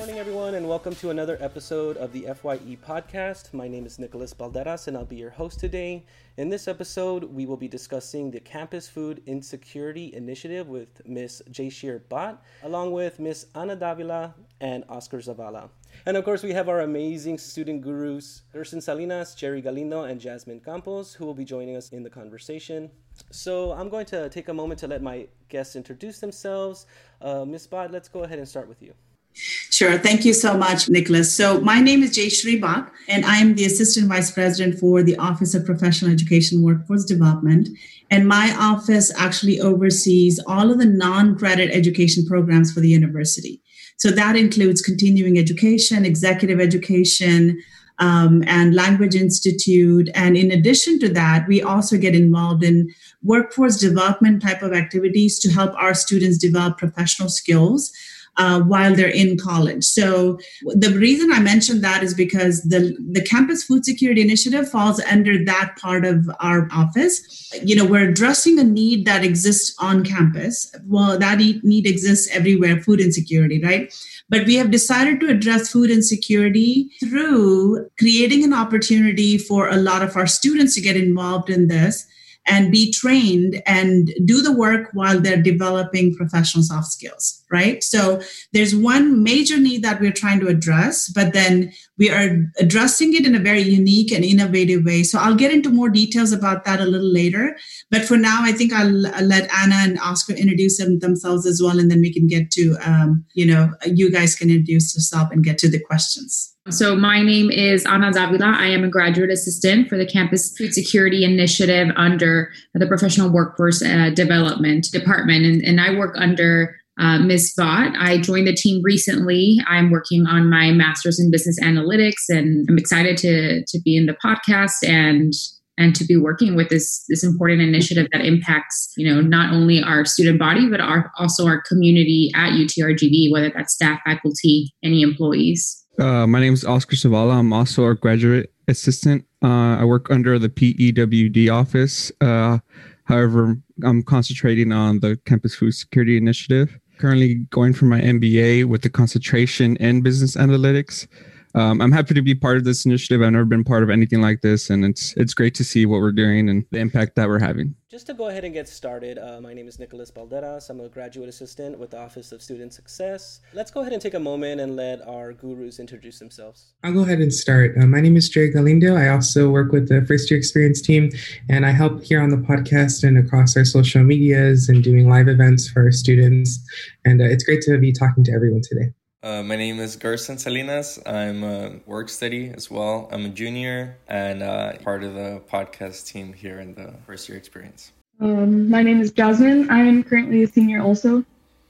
morning, everyone, and welcome to another episode of the FYE podcast. My name is Nicholas Balderas, and I'll be your host today. In this episode, we will be discussing the Campus Food Insecurity Initiative with Ms. Jayshree Bhatt, along with Ms. Ana Davila and Oscar Zavala. And of course, we have our amazing student gurus, Gerson Salinas, Jerry Galindo, and Jasmine Campos, who will be joining us in the conversation. So I'm going to take a moment to let my guests introduce themselves. Uh, Ms. Bhatt, let's go ahead and start with you. Sure. Thank you so much, Nicholas. So, my name is Jay Bhatt, and I am the Assistant Vice President for the Office of Professional Education Workforce Development. And my office actually oversees all of the non credit education programs for the university. So, that includes continuing education, executive education, um, and Language Institute. And in addition to that, we also get involved in workforce development type of activities to help our students develop professional skills uh, while they're in college. So the reason I mentioned that is because the the campus food security initiative falls under that part of our office. You know, we're addressing a need that exists on campus. Well, that need exists everywhere, food insecurity, right? But we have decided to address food insecurity through creating an opportunity for a lot of our students to get involved in this and be trained and do the work while they're developing professional soft skills, right? So there's one major need that we're trying to address, but then we are addressing it in a very unique and innovative way. So I'll get into more details about that a little later. But for now, I think I'll, I'll let Anna and Oscar introduce them, themselves as well, and then we can get to, um, you know, you guys can introduce yourself and get to the questions. So, my name is Ana Davila. I am a graduate assistant for the Campus Food Security Initiative under the Professional Workforce uh, Development Department. And, and, I work under uh, Ms. Bhatt. I joined the team recently. I'm working on my master's in business analytics, and I'm excited to, to be in the podcast and and to be working with this this important initiative that impacts you know not only our student body but our, also our community at UTRGV, whether that's staff, faculty, any employees. Uh, my name is Oscar Zavala. I'm also a graduate assistant. Uh, I work under the PEWD office. Uh, however, I'm concentrating on the Campus Food Security Initiative. Currently going for my MBA with the concentration in business analytics um, I'm happy to be part of this initiative. I've never been part of anything like this, and it's it's great to see what we're doing and the impact that we're having. Just to go ahead and get started, uh, my name is Nicholas Balderas. I'm a graduate assistant with the Office of Student Success. Let's go ahead and take a moment and let our gurus introduce themselves. I'll go ahead and start. Uh, my name is Jerry Galindo. I also work with the First Year Experience team, and I help here on the podcast and across our social medias and doing live events for our students. And uh, it's great to be talking to everyone today. Uh, my name is Gerson Salinas. I'm a work study as well. I'm a junior and uh, part of the podcast team here in the first year experience. Um, my name is Jasmine. I am currently a senior also.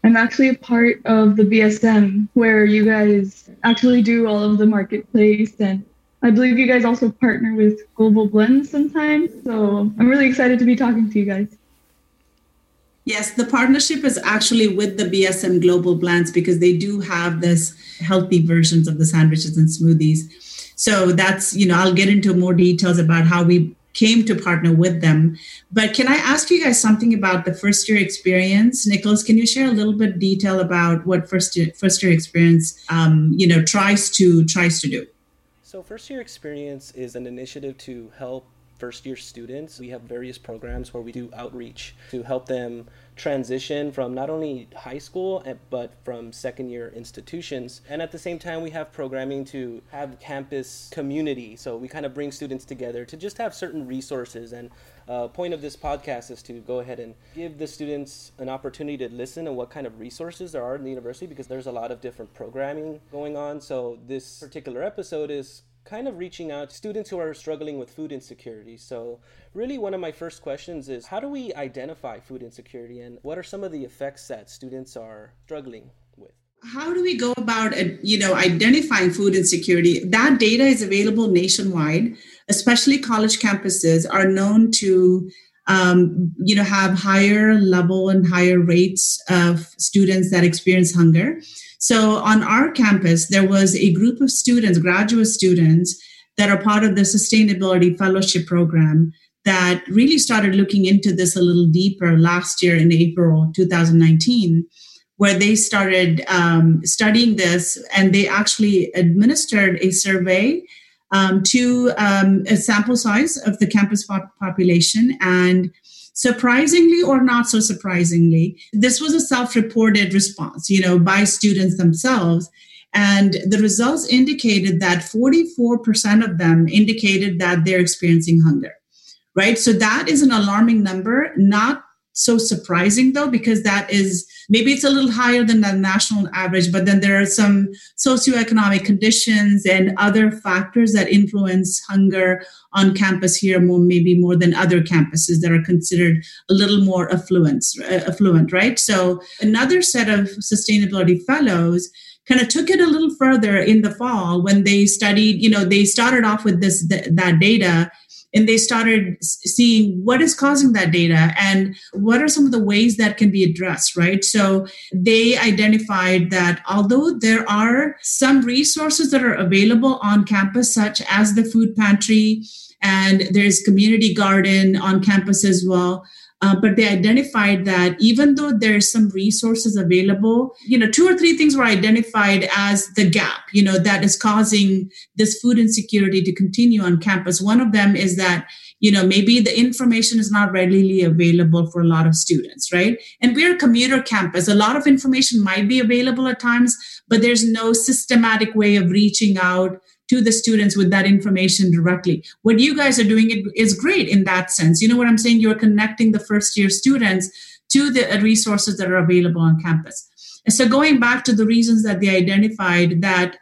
I'm actually a part of the BSM where you guys actually do all of the marketplace and I believe you guys also partner with Global Blends sometimes. So I'm really excited to be talking to you guys. Yes, the partnership is actually with the BSM Global Blends because they do have this healthy versions of the sandwiches and smoothies. So that's, you know, I'll get into more details about how we came to partner with them. But can I ask you guys something about the first year experience? Nicholas, can you share a little bit detail about what first year, first year experience, um, you know, tries to tries to do? So first year experience is an initiative to help first year students. We have various programs where we do outreach to help them transition from not only high school eh, but from second year institutions. And at the same time, we have programming to have campus community. So we kind of bring students together to just have certain resources. And uh, point of this podcast is to go ahead and give the students an opportunity to listen and what kind of resources there are in the university because there's a lot of different programming going on. So this particular episode is kind of reaching out to students who are struggling with food insecurity. So, really, one of my first questions is how do we identify food insecurity and what are some of the effects that students are struggling with? How do we go about uh, you know identifying food insecurity? That data is available nationwide, especially college campuses are known to um, you know have higher level and higher rates of students that experience hunger. So on our campus, there was a group of students, graduate students, that are part of the Sustainability Fellowship Program that really started looking into this a little deeper last year in April 2019 where they started um, studying this and they actually administered a survey um, to um, a sample size of the campus pop- population. And surprisingly or not so surprisingly, this was a self reported response, you know, by students themselves. And the results indicated that 44% of them indicated that they're experiencing hunger, right? So that is an alarming number, not so surprising though because that is maybe it's a little higher than the national average but then there are some socioeconomic conditions and other factors that influence hunger on campus here more maybe more than other campuses that are considered a little more affluent uh, affluent right? So another set of sustainability fellows kind of took it a little further in the fall when they studied you know they started off with this th- that data and they started seeing what is causing that data and what are some of the ways that can be addressed right? So they identified that although there are some resources that are available on campus such as the food pantry and there's community garden on campus as well uh, but they identified that even though there's some resources available, you know, two or three things were identified as the gap, you know, that is causing this food insecurity to continue on campus. One of them is that you know maybe the information is not readily available for a lot of students right and we're a commuter campus a lot of information might be available at times but there's no systematic way of reaching out to the students with that information directly. What you guys are doing is great in that sense. You know what I'm saying? You're connecting the first year students to the resources that are available on campus. So going back to the reasons that they identified that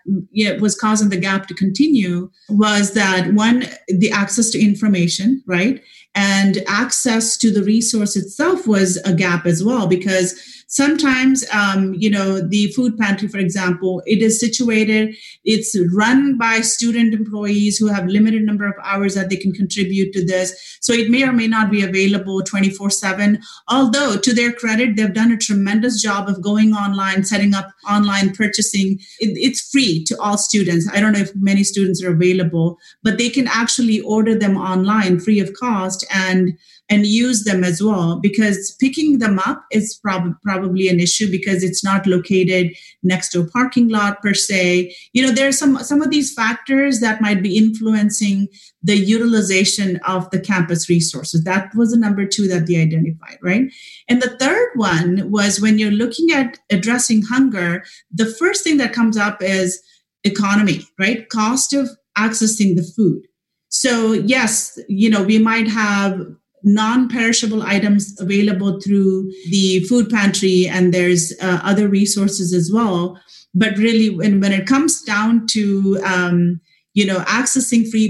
was causing the gap to continue was that one, the access to information, right? And access to the resource itself was a gap as well because Sometimes, um, you know, the food pantry, for example, it is situated, it's run by student employees who have limited number of hours that they can contribute to this. So it may or may not be available 24 7. Although, to their credit, they've done a tremendous job of going online, setting up online purchasing. It, it's free to all students. I don't know if many students are available, but they can actually order them online free of cost and and use them as well because picking them up is prob- probably an issue because it's not located next to a parking lot per se. You know there are some some of these factors that might be influencing the utilization of the campus resources. That was the number two that they identified right? And the third one was when you're looking at addressing hunger the first thing that comes up is economy right? Cost of accessing the food so yes you know we might have non-perishable items available through the food pantry and there's uh, other resources as well. But really when, when it comes down to um, you know accessing free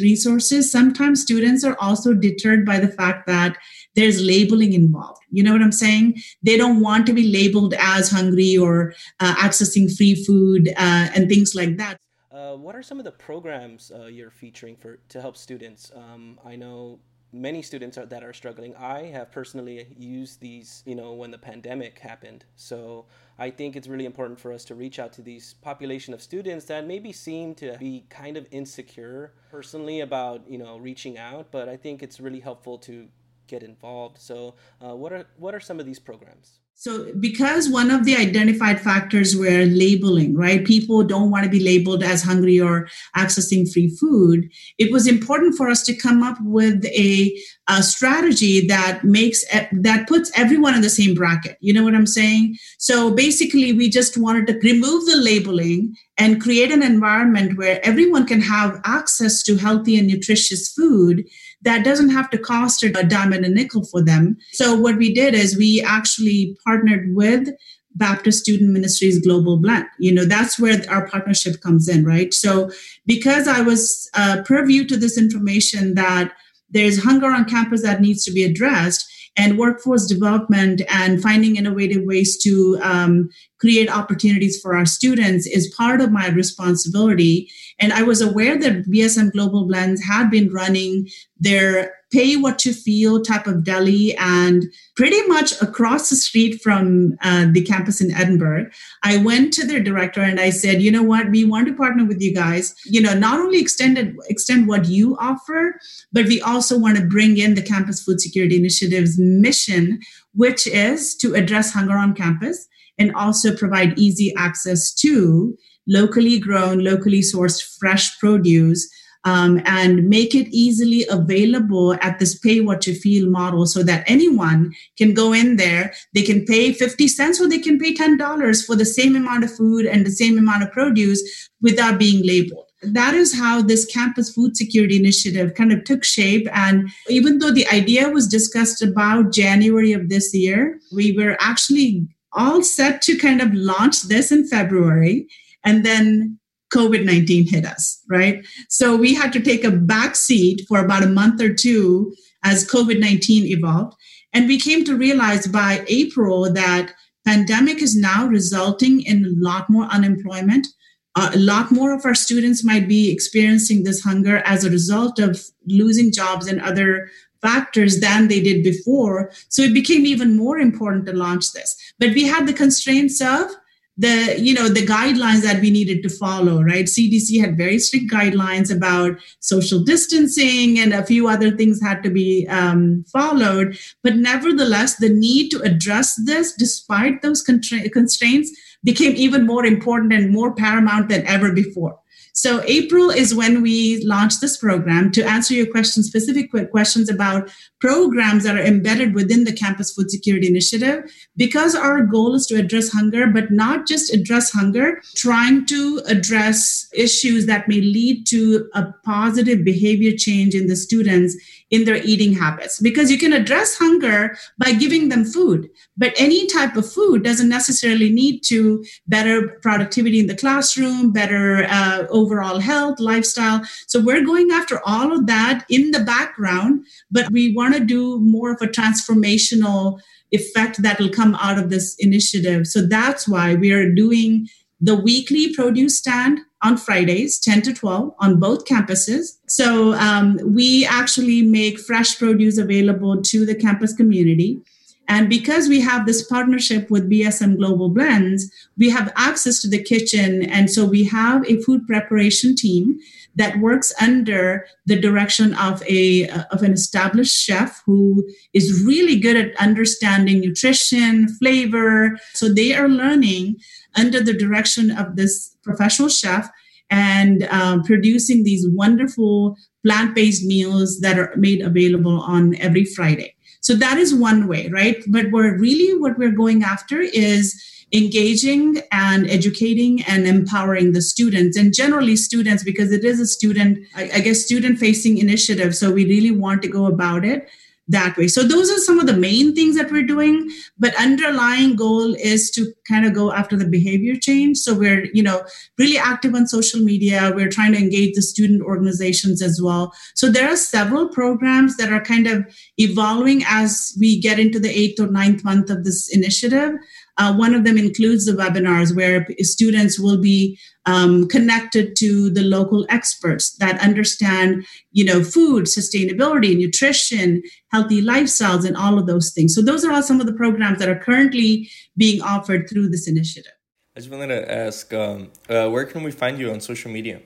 resources sometimes students are also deterred by the fact that there's labeling involved. You know what i'm saying? They don't want to be labeled as hungry or uh, accessing free food uh, and things like that uh, what are some of the programs uh, you're featuring for to help students um, i know many students are, that are struggling. I have personally used these, you know, when the pandemic happened. So I think it's really important for us to reach out to these population of students that maybe seem to be kind of insecure personally about, you know, reaching out. But I think it's really helpful to get involved. So uh, what are what are some of these programs? So, because one of the identified factors were labeling, right? People don't want to be labeled as hungry or accessing free food. It was important for us to come up with a, a strategy that makes that puts everyone in the same bracket. You know what I'm saying? So basically, we just wanted to remove the labeling and create an environment where everyone can have access to healthy and nutritious food that doesn't have to cost a dime and a nickel for them. So what we did is we actually partnered with Baptist Student Ministries Global Blend. You know, that's where our partnership comes in, right? So because I was uh, purview to this information that there's hunger on campus that needs to be addressed, and workforce development and finding innovative ways to um, create opportunities for our students is part of my responsibility. And I was aware that BSM Global Blends had been running their pay what you feel type of deli and pretty much across the street from uh, the campus in edinburg i went to their director and i said you know what? We want to partner with you guys. You know not only extend extend what you offer but we also want to bring in the campus food security initiative's mission which is to address hunger on campus and also provide easy access to locally grown, locally sourced fresh produce um, and make it easily available at this pay what you feel model so that anyone can go in there. They can pay 50 cents or they can pay $10 for the same amount of food and the same amount of produce without being labeled. That is how this campus food security initiative kind of took shape. And even though the idea was discussed about january of this year we were actually all set to kind of launch this in february. And then COVID 19 hit us, right? So we had to take a back seat for about a month or two as COVID 19 evolved. And we came to realize by April that pandemic is now resulting in a lot more unemployment. Uh, a lot more of our students might be experiencing this hunger as a result of losing jobs and other factors than they did before. So it became even more important to launch this. But we had the constraints of the you know the guidelines that we needed to follow right? Cdc had very strict guidelines about social distancing and a few other things had to be um, followed. But nevertheless the need to address this despite those constraints became even more important and more paramount than ever before so April is when we launched this program to answer your question, specific questions about programs that are embedded within the campus food security initiative. Because our goal is to address hunger, but not just address hunger, trying to address issues that may lead to a positive behavior change in the students in their eating habits. Because you can address hunger by giving them food but any type of food doesn't necessarily need to better productivity in the classroom better uh, overall health lifestyle. So we're going after all of that in the background but we want to do more of a transformational effect that will come out of this initiative. So that's why we are doing the weekly produce stand on Fridays, 10 to 12, on both campuses. So um, we actually make fresh produce available to the campus community. And because we have this partnership with BSM Global Blends, we have access to the kitchen. And so we have a food preparation team that works under the direction of a of an established chef who is really good at understanding nutrition, flavor. So they are learning under the direction of this professional chef and um, producing these wonderful plant-based meals that are made available on every Friday. So that is one way, right? But we're really what we're going after is engaging and educating and empowering the students and generally students because it is a student I, guess student facing initiative so we really want to go about it that way. So those are some of the main things that we're doing, but underlying goal is to kind of go after the behavior change. So we're, you know, really active on social media. We're trying to engage the student organizations as well. So there are several programs that are kind of evolving as we get into the eighth or ninth month of this initiative. Uh, one of them includes the webinars where students will be um, connected to the local experts that understand, you know, food, sustainability, nutrition, healthy lifestyles, and all of those things. So those are all some of the programs that are currently being offered through this initiative. I just wanted to ask, um, uh, where can we find you on social media?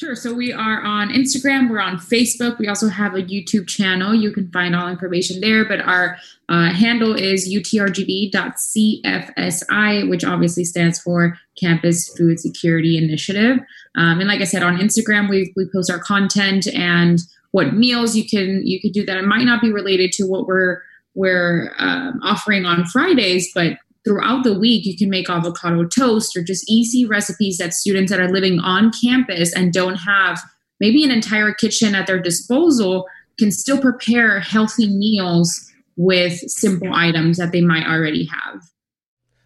Sure. So we are on Instagram. We're on Facebook. We also have a YouTube channel. You can find all information there. But our uh, handle is utrgv.cfsi, which obviously stands for Campus Food Security Initiative. Um, and like I said, on Instagram, we we post our content and what meals you can you could do that. It might not be related to what we're we're um, offering on Fridays, but throughout the week you can make avocado toast or just easy recipes that students that are living on campus and don't have maybe an entire kitchen at their disposal can still prepare healthy meals with simple items that they might already have.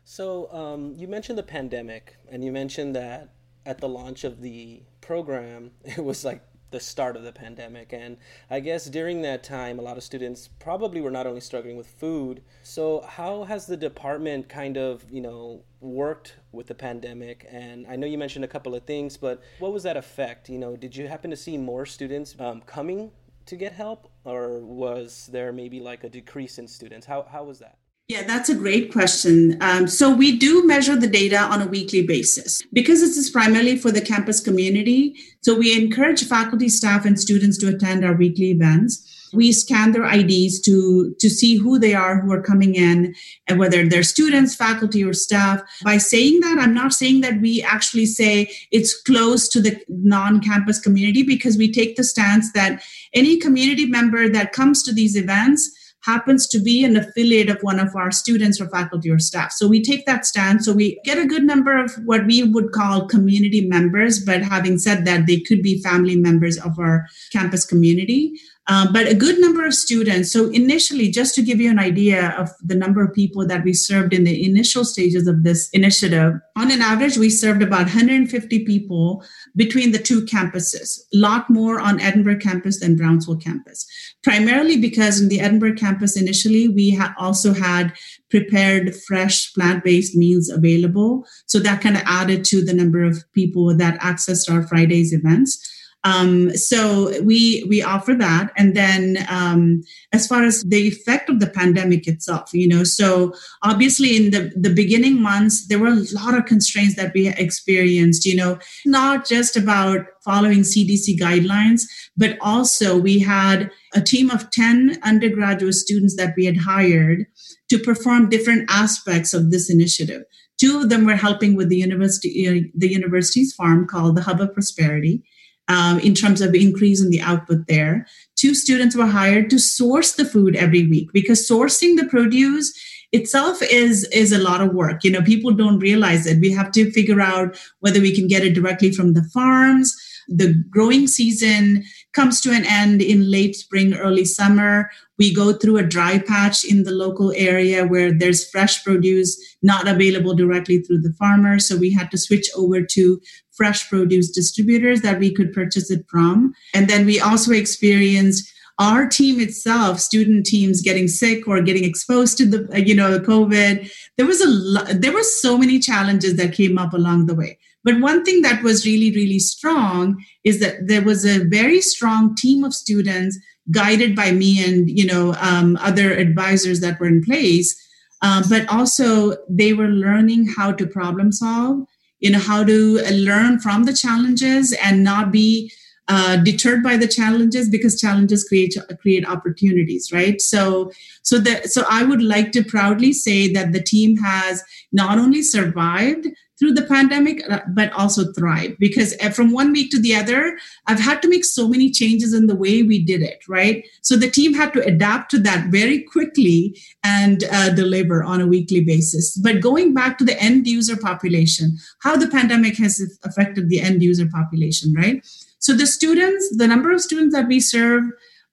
So um, you mentioned the pandemic and you mentioned that at the launch of the program it was like the start of the pandemic. And I guess during that time, a lot of students probably were not only struggling with food. So, how has the department kind of, you know, worked with the pandemic? And I know you mentioned a couple of things, but what was that effect? You know, did you happen to see more students um, coming to get help, or was there maybe like a decrease in students? How, how was that? Yeah, that's a great question. Um, so we do measure the data on a weekly basis because this is primarily for the campus community. So we encourage faculty, staff, and students to attend our weekly events. we scan their IDs to, to see who they are who are coming in and whether they're students, faculty, or staff. By saying that, I'm not saying that we actually say it's close to the non campus community because we take the stance that any community member that comes to these events happens to be an affiliate of one of our students or faculty or staff. So we take that stand. So we get a good number of what we would call community members. But having said that, they could be family members of our campus community. Um, but a good number of students. So initially, just to give you an idea of the number of people that we served in the initial stages of this initiative, on an average, we served about 150 people between the two campuses, a lot more on Edinburg campus than Brownsville campus, primarily because in the Edinburg campus initially, we ha- also had prepared fresh plant-based meals available. So that kind of added to the number of people that accessed our Fridays events. Um, so we we offer that, and then um, as far as the effect of the pandemic itself, you know, so obviously in the the beginning months there were a lot of constraints that we experienced. You know, not just about following CDC guidelines, but also we had a team of ten undergraduate students that we had hired to perform different aspects of this initiative. Two of them were helping with the university, uh, the university's farm called the Hub of Prosperity um, in terms of increasing the output there. Two students were hired to source the food every week because sourcing the produce itself is is a lot of work you know people don't realize it we have to figure out whether we can get it directly from the farms the growing season comes to an end in late spring early summer we go through a dry patch in the local area where there's fresh produce not available directly through the farmer so we had to switch over to fresh produce distributors that we could purchase it from. And then we also experienced our team itself, student teams getting sick or getting exposed to the, you know, COVID. There was a lot, there were so many challenges that came up along the way. But one thing that was really, really strong is that there was a very strong team of students guided by me and, you know, um, other advisors that were in place. Uh, but also they were learning how to problem solve you know how to learn from the challenges and not be uh, deterred by the challenges because challenges create create opportunities right so so that so i would like to proudly say that the team has not only survived through the pandemic, uh, but also thrive. Because uh, from one week to the other, I've had to make so many changes in the way we did it, right? So the team had to adapt to that very quickly and uh, deliver on a weekly basis. But going back to the end user population, how the pandemic has affected the end user population, right? So the students, the number of students that we serve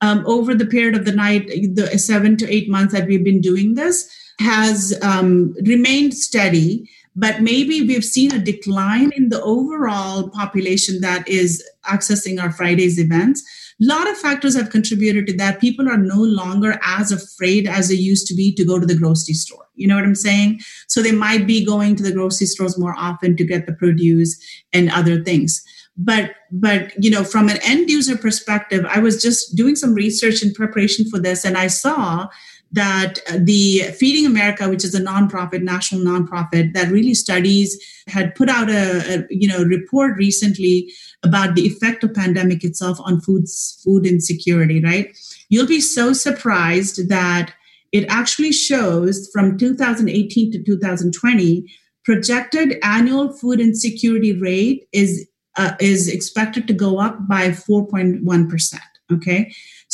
um, over the period of the night, the seven to eight months that we've been doing this, has um, remained steady but maybe we've seen a decline in the overall population that is accessing our Fridays events. A lot of factors have contributed to that. People are no longer as afraid as they used to be to go to the grocery store. You know what I'm saying? So they might be going to the grocery stores more often to get the produce and other things but but you know from an end user perspective i was just doing some research in preparation for this and i saw that the Feeding America, which is a nonprofit, national nonprofit that really studies, had put out a, a, you know report recently about the effect of pandemic itself on food food insecurity. Right, you'll be so surprised that it actually shows from 2018 to 2020 projected annual food insecurity rate is uh, is expected to go up by 4.1 percent. Okay,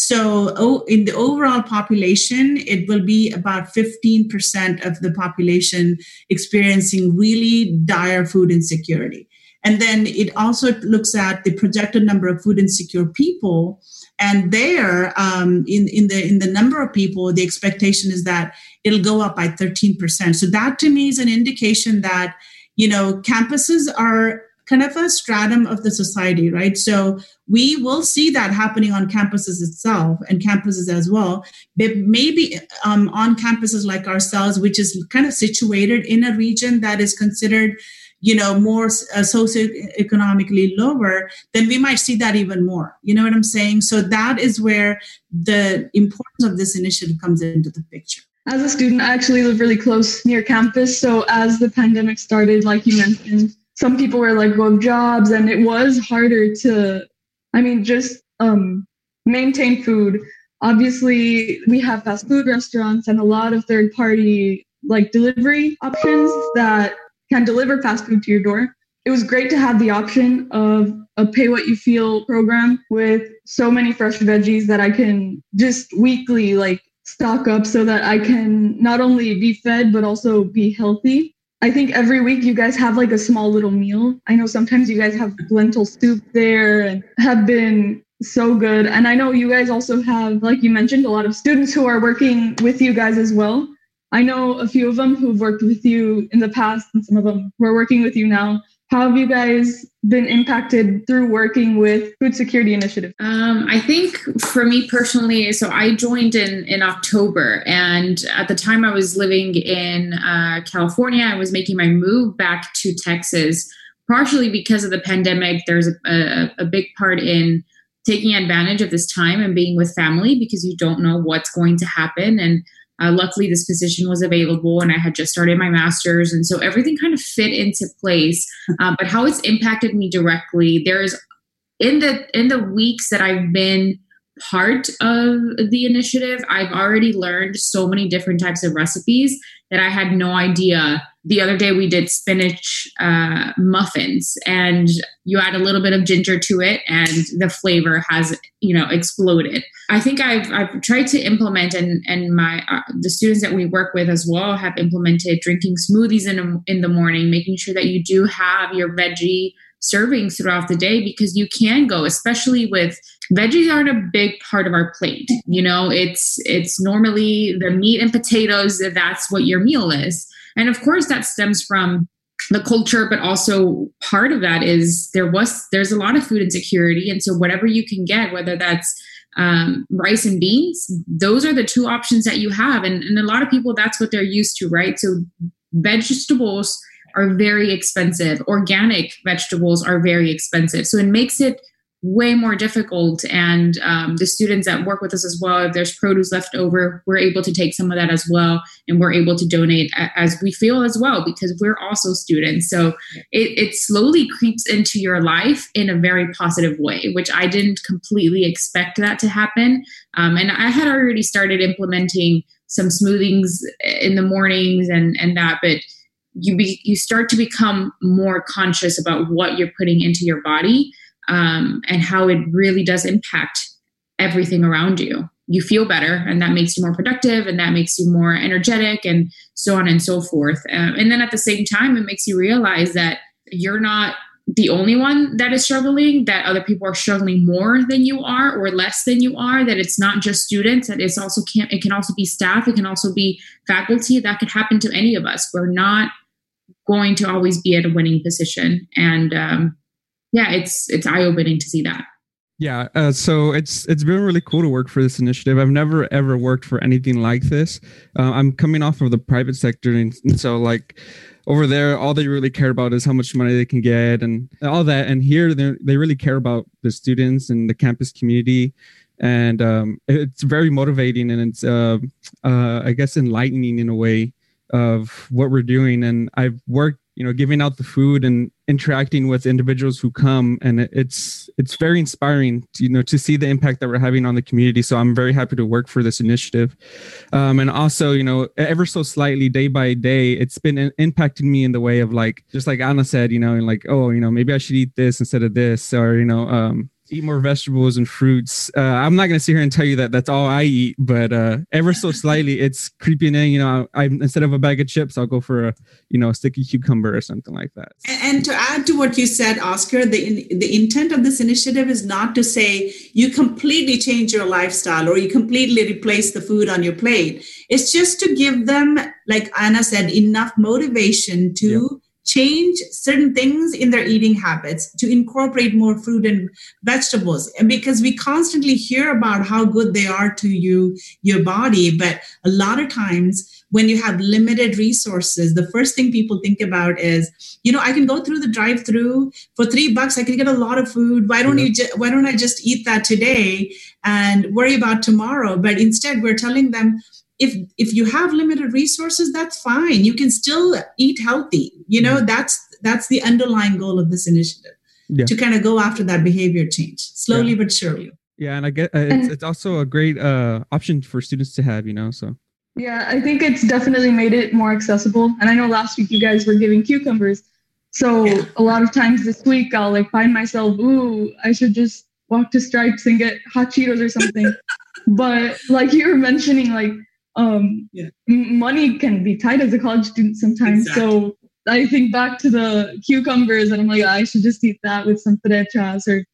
so, oh, in the overall population, it will be about 15% of the population experiencing really dire food insecurity. And then it also looks at the projected number of food insecure people. And there, um, in, in the in the number of people, the expectation is that it'll go up by 13%. So that to me is an indication that you know campuses are kind of a stratum of the society, right? So we will see that happening on campuses itself and campuses as well. But maybe um, on campuses like ourselves, which is kind of situated in a region that is considered you know more uh, socioeconomically lower then we might see that even more you know what i'm saying so that is where the importance of this initiative comes into the picture as a student i actually live really close near campus so as the pandemic started like you mentioned some people were like going jobs and it was harder to i mean just um maintain food obviously we have fast food restaurants and a lot of third party like delivery options that can deliver fast food to your door. It was great to have the option of a pay what you feel program with so many fresh veggies that I can just weekly like stock up so that I can not only be fed but also be healthy. I think every week you guys have like a small little meal. I know sometimes you guys have lentil soup there and have been so good. And I know you guys also have, like you mentioned, a lot of students who are working with you guys as well. I know a few of them who've worked with you in the past, and some of them who are working with you now. How have you guys been impacted through working with food security initiative? Um, I think for me personally, so I joined in in October, and at the time I was living in uh, California. I was making my move back to Texas, partially because of the pandemic. There's a, a, a big part in taking advantage of this time and being with family because you don't know what's going to happen and uh, luckily, this position was available, and I had just started my master's, and so everything kind of fit into place. Uh, but how it's impacted me directly, there's in the in the weeks that I've been part of the initiative, I've already learned so many different types of recipes that I had no idea. The other day we did spinach uh, muffins, and you add a little bit of ginger to it, and the flavor has you know exploded. I think I've I've tried to implement, and and my uh, the students that we work with as well have implemented drinking smoothies in in the morning, making sure that you do have your veggie servings throughout the day because you can go, especially with veggies aren't a big part of our plate. You know, it's it's normally the meat and potatoes, that's what your meal is. And of course that stems from the culture but also part of that is there was there's a lot of food insecurity and so whatever you can get whether that's um, rice and beans those are the two options that you have and, and a lot of people that's what they're used to right so vegetables are very expensive. Organic vegetables are very expensive. So it makes it way more difficult. And um, the students that work with us as well, if there's produce left over, we're able to take some of that as well. And we're able to donate as we feel as well, because we're also students. So it, it slowly creeps into your life in a very positive way, which I didn't completely expect that to happen. Um, and I had already started implementing some smoothings in the mornings and, and that, but you be, you start to become more conscious about what you're putting into your body um, and how it really does impact everything around you. You feel better and that makes you more productive and that makes you more energetic and so on and so forth. Uh, and then at the same time it makes you realize that you're not the only one that is struggling that other people are struggling more than you are or less than you are that it's not just students that it's also can it can also be staff it can also be faculty that could happen to any of us. We're not going to always be at a winning position. And um, yeah, it's it's eye opening to see that. Yeah, uh, so it's it's been really cool to work for this initiative. I've never ever worked for anything like this. Uh, I'm coming off of the private sector, and, so like over there, all they really care about is how much money they can get and all that. And here, they they really care about the students and the campus community, and um, it's very motivating and it's uh, uh, I guess enlightening in a way of what we're doing. And i've worked you know giving out the food and interacting with individuals who come. And it's it's very inspiring to, you know to see the impact that we're having on the community. So i'm very happy to work for this initiative. Um, and also you know ever so slightly day by day it's been impacting me in the way of like just like anna said you know and like oh you know maybe i should eat this instead of this or you know um, eat more vegetables and fruits. Uh, I'm not going to sit here and tell you that that's all I eat, but uh, ever so slightly, it's creeping in. You know, I instead of a bag of chips, I'll go for a you know a sticky cucumber or something like that. And, and to add to what you said, Oscar, the the intent of this initiative is not to say you completely change your lifestyle or you completely replace the food on your plate. It's just to give them, like Anna said, enough motivation to. Yep change certain things in their eating habits to incorporate more fruit and vegetables. And because we constantly hear about how good they are to you your body but a lot of times when you have limited resources the first thing people think about is you know i can go through the drive through for 3 bucks i can get a lot of food. Why don't you ju- why don't i just eat that today and worry about tomorrow? But instead we're telling them if if you have limited resources that's fine you can still eat healthy you know mm-hmm. that's that's the underlying goal of this initiative yeah. to kind of go after that behavior change slowly yeah. but surely Yeah, and I get uh, it's, it's also a great uh, option for students to have, you know. So yeah, I think it's definitely made it more accessible. And I know last week you guys were giving cucumbers, so yeah. a lot of times this week I'll like find myself, ooh, I should just walk to Stripes and get hot Cheetos or something. but like you were mentioning, like um, yeah. money can be tight as a college student sometimes. Exactly. So I think back to the cucumbers, and I'm like, I should just eat that with some frechas or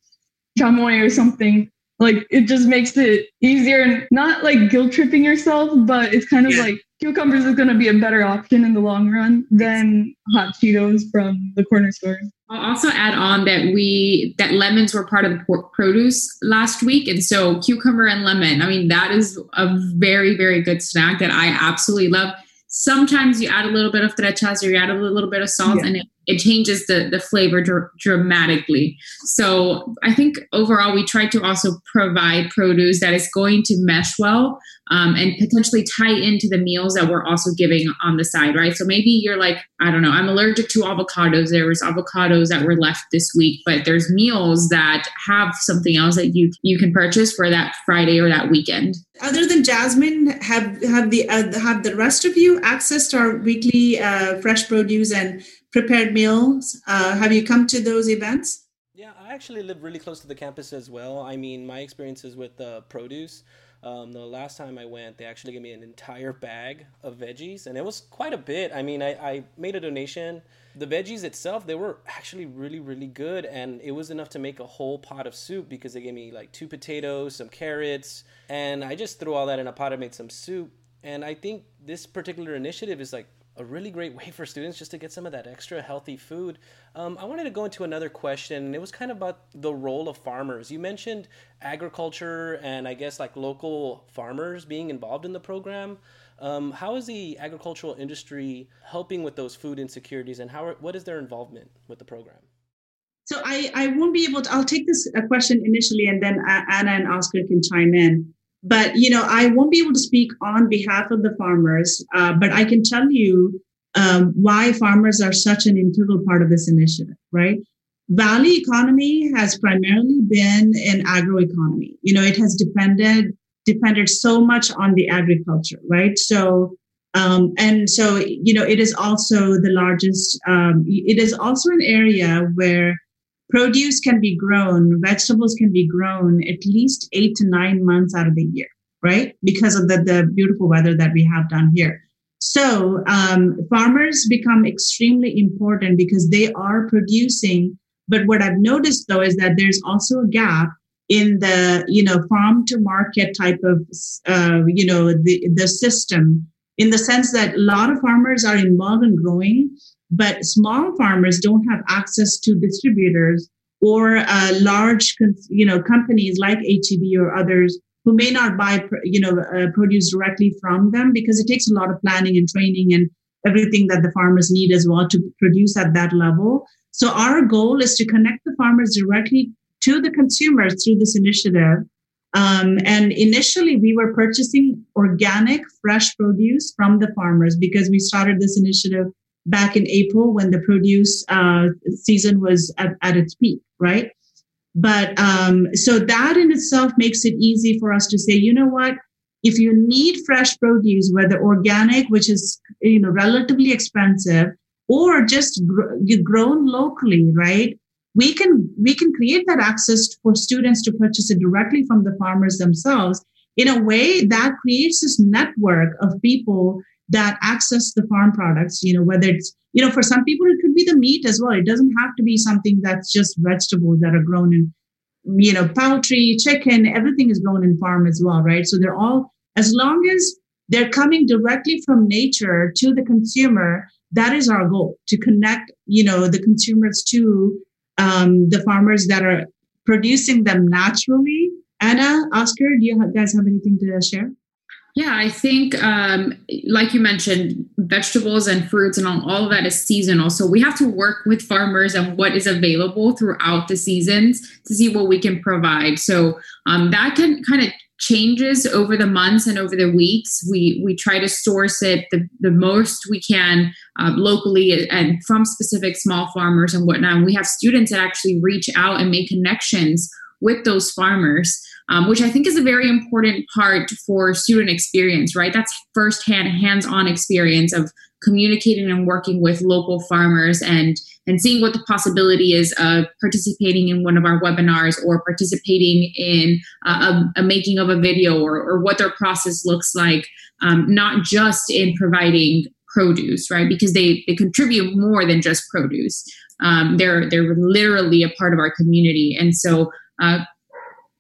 chamoy or something like it just makes it easier and not like guilt tripping yourself, but it's kind of yeah. like cucumbers is going to be a better option in the long run than hot Cheetos from the corner store. I'll also add on that we that lemons were part of the produce last week, and so cucumber and lemon. I mean, that is a very very good snack that I absolutely love. Sometimes you add a little bit of frechas or you add a little bit of salt, yeah. and it it changes the the flavor dr- dramatically. So I think overall we try to also provide produce that is going to mesh well um, and potentially tie into the meals that we're also giving on the side, right? So maybe you're like, I don't know, I'm allergic to avocados. There was avocados that were left this week, but there's meals that have something else that you you can purchase for that Friday or that weekend. Other than Jasmine, have have the uh, have the rest of you accessed our weekly uh, fresh produce and prepared meals. Uh, have you come to those events? Yeah, I actually live really close to the campus as well. I mean, my experiences with the uh, produce. Um, the last time I went, they actually gave me an entire bag of veggies, and it was quite a bit. I mean, I, I made a donation. The veggies itself, they were actually really, really good, and it was enough to make a whole pot of soup because they gave me like two potatoes, some carrots, and I just threw all that in a pot and made some soup. And I think this particular initiative is like a really great way for students just to get some of that extra healthy food. Um, I wanted to go into another question, and it was kind of about the role of farmers. You mentioned agriculture and I guess like local farmers being involved in the program. Um, how is the agricultural industry helping with those food insecurities, and how what is their involvement with the program? So I, I won't be able to. I'll take this question initially, and then Anna and Oscar can chime in. But you know, I won't be able to speak on behalf of the farmers, uh, but I can tell you um, why farmers are such an integral part of this initiative. Right? Valley economy has primarily been an agroeconomy. You know, it has depended depended so much on the agriculture, right? So um, and so, you know, it is also the largest, um, it is also an area where produce can be grown, vegetables can be grown at least eight to nine months out of the year, right? Because of the, the beautiful weather that we have down here. So um, farmers become extremely important because they are producing. But what I've noticed though is that there's also a gap in the you know farm to market type of uh, you know the the system in the sense that a lot of farmers are involved in growing but small farmers don't have access to distributors or uh, large, you know, companies like HEB or others who may not buy, you know, uh, produce directly from them because it takes a lot of planning and training and everything that the farmers need as well to produce at that level. So our goal is to connect the farmers directly to the consumers through this initiative. Um, and initially, we were purchasing organic, fresh produce from the farmers because we started this initiative back in April when the produce uh, season was at, at, its peak, right? But um, so that in itself makes it easy for us to say, you know what? If you need fresh produce, whether organic, which is you know relatively expensive, or just gr- grown locally, right? We can we can create that access for students to purchase it directly from the farmers themselves. In a way, that creates this network of people that access the farm products, you know, whether it's, you know, for some people, it could be the meat as well. It doesn't have to be something that's just vegetables that are grown in, you know, poultry, chicken, everything is grown in farm as well, right? So they're all, as long as they're coming directly from nature to the consumer, that is our goal to connect, you know, the consumers to um, the farmers that are producing them naturally. Anna, Oscar, do you guys have anything to share? Yeah, I think, um, like you mentioned, vegetables and fruits and all, all of that is seasonal. So we have to work with farmers and what is available throughout the seasons to see what we can provide. So um, that can kind of changes over the months and over the weeks. We we try to source it the, the most we can uh, locally and from specific small farmers and whatnot. And we have students that actually reach out and make connections with those farmers um, which I think is a very important part for student experience, right? That's firsthand, hands on experience of communicating and working with local farmers and and seeing what the possibility is of participating in one of our webinars or participating in a, a making of a video or, or what their process looks like um, not just in providing produce right? Because they they contribute more than just produce. Um, they're they're literally a part of our community. And so uh,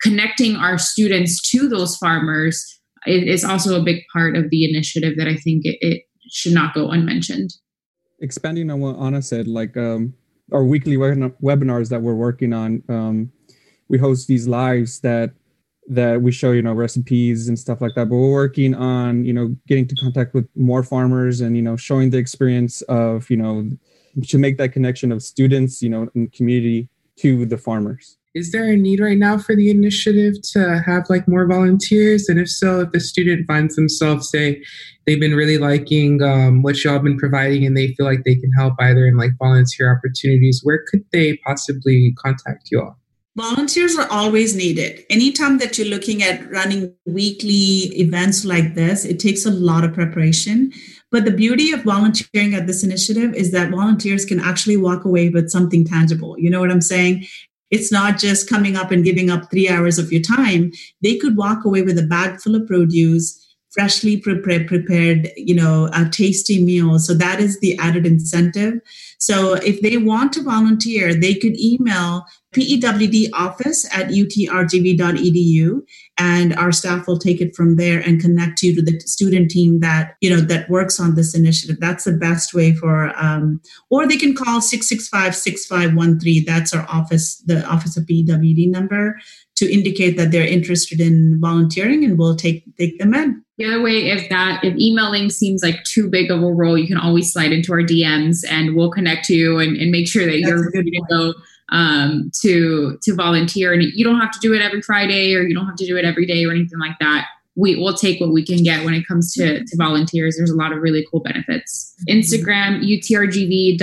connecting our students to those farmers is also a big part of the initiative that i think it, it should not go unmentioned. Expanding on what anna said like um, our weekly webinars that we're working on um, we host these lives that that we show you know recipes and stuff like that but we're working on you know getting to contact with more farmers and you know showing the experience of you know to make that connection of students you know and community to the farmers is there a need right now for the initiative to have like more volunteers and if so if the student finds themselves say they've been really liking um, what y'all been providing and they feel like they can help either in like volunteer opportunities where could they possibly contact you all Volunteers are always needed. Anytime that you're looking at running weekly events like this, it takes a lot of preparation. But the beauty of volunteering at this initiative is that volunteers can actually walk away with something tangible. You know what I'm saying? It's not just coming up and giving up three hours of your time. They could walk away with a bag full of produce, freshly prepared, prepared, you know, a tasty meal. So that is the added incentive. So if they want to volunteer, they could email PEWD office at utrgv.edu and our staff will take it from there and connect you to the student team that you know that works on this initiative that's the best way for um, or they can call 665-6513 that's our office the office of PEWD number to indicate that they're interested in volunteering and we'll take take them in the other way, if that if emailing seems like too big of a role, you can always slide into our DMs and we'll connect you and, and make sure that That's you're ready to go um, to to volunteer. And you don't have to do it every Friday or you don't have to do it every day or anything like that. We will take what we can get when it comes to, to volunteers. There's a lot of really cool benefits. Instagram, utrgv.cfsi,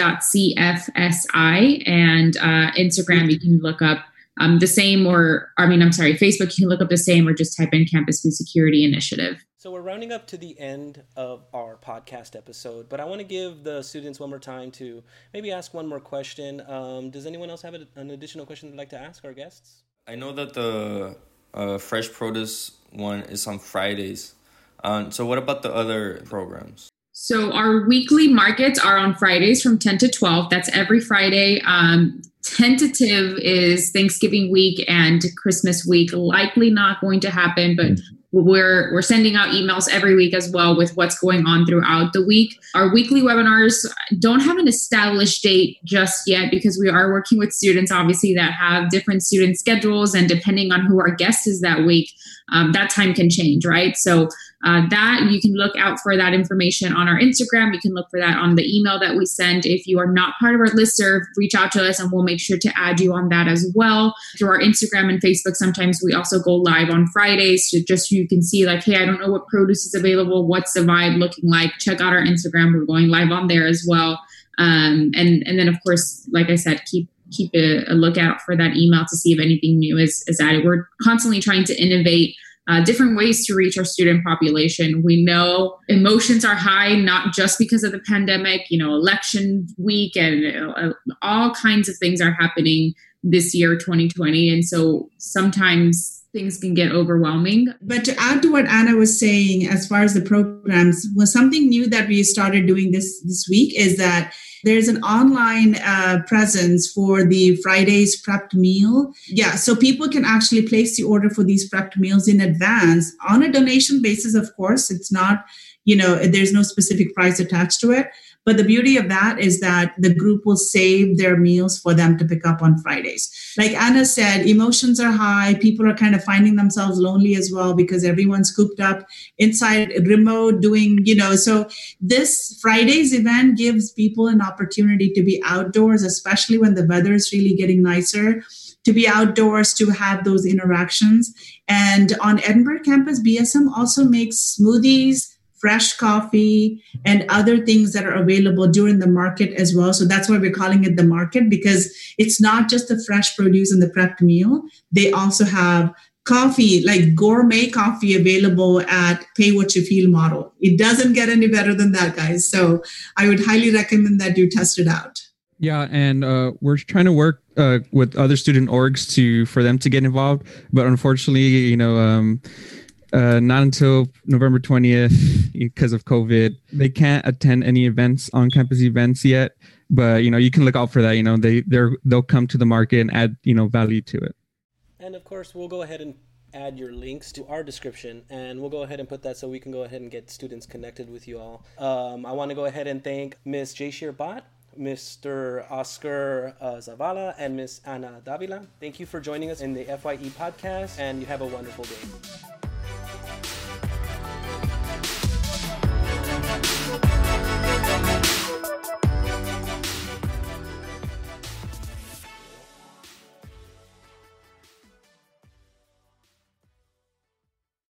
and uh, Instagram, you can look up um, the same or I mean, I'm sorry, Facebook, you can look up the same or just type in Campus Food Security Initiative. So we're rounding up to the end of our podcast episode, but I want to give the students one more time to maybe ask one more question. Um, does anyone else have an additional question they'd like to ask our guests? I know that the uh, fresh produce one is on Fridays. Um, so what about the other programs? So our weekly markets are on Fridays from 10 to 12. That's every Friday. Tentative is Thanksgiving week and Christmas week. Likely not going to happen, but mm-hmm. we're we're sending out emails every week as well with what's going on throughout the week. Our weekly webinars don't have an established date just yet because we are working with students obviously that have different student schedules and depending on who our guest is that week, um, that time can change, right? So uh, that you can look out for that information on our Instagram. You can look for that on the email that we send. If you are not part of our listserv, reach out to us and we'll make sure to add you on that as well. Through our Instagram and Facebook, sometimes we also go live on Fridays to just so you can see, like, hey, I don't know what produce is available. What's the vibe looking like? Check out our Instagram. We're going live on there as well. Um, and and then of course, like I said, keep keep a, a lookout for that email to see if anything new is, is added. We're constantly trying to innovate uh, different ways to reach our student population. We know emotions are high, not just because of the pandemic, you know, election week and uh, all kinds of things are happening this year, 2020. And so sometimes things can get overwhelming. But to add to what Anna was saying, as far as the programs, was something new that we started doing this this week is that there's an online uh, presence for the Fridays prepped meal. Yeah, so people can actually place the order for these prepped meals in advance on a donation basis, of course. It's not, you know, there's no specific price attached to it. But the beauty of that is that the group will save their meals for them to pick up on Fridays. Like Anna said, emotions are high. People are kind of finding themselves lonely as well because everyone's cooped up inside remote doing, you know. So this Friday's event gives people an opportunity to be outdoors, especially when the weather is really getting nicer to be outdoors to have those interactions. And on Edinburg campus, BSM also makes smoothies, fresh coffee and other things that are available during the market as well. So that's why we're calling it the market because it's not just the fresh produce and the prepped meal. They also have coffee, like gourmet coffee available at pay what you feel model. It doesn't get any better than that, guys. So I would highly recommend that you test it out. Yeah, and uh, we're trying to work uh, with other student orgs to for them to get involved, but unfortunately, you know, um, uh, not until November twentieth because of COVID, they can't attend any events on campus events yet. But you know, you can look out for that. You know, they they're they'll come to the market and add you know value to it. And of course, we'll go ahead and add your links to our description and we'll go ahead and put that so we can go ahead and get students connected with you all. Um, I want to go ahead and thank Ms. Jayshree Bhatt, Mr. Oscar uh, Zavala, and Ms. Ana Davila. Thank you for joining us in the FYE podcast and you have a wonderful day.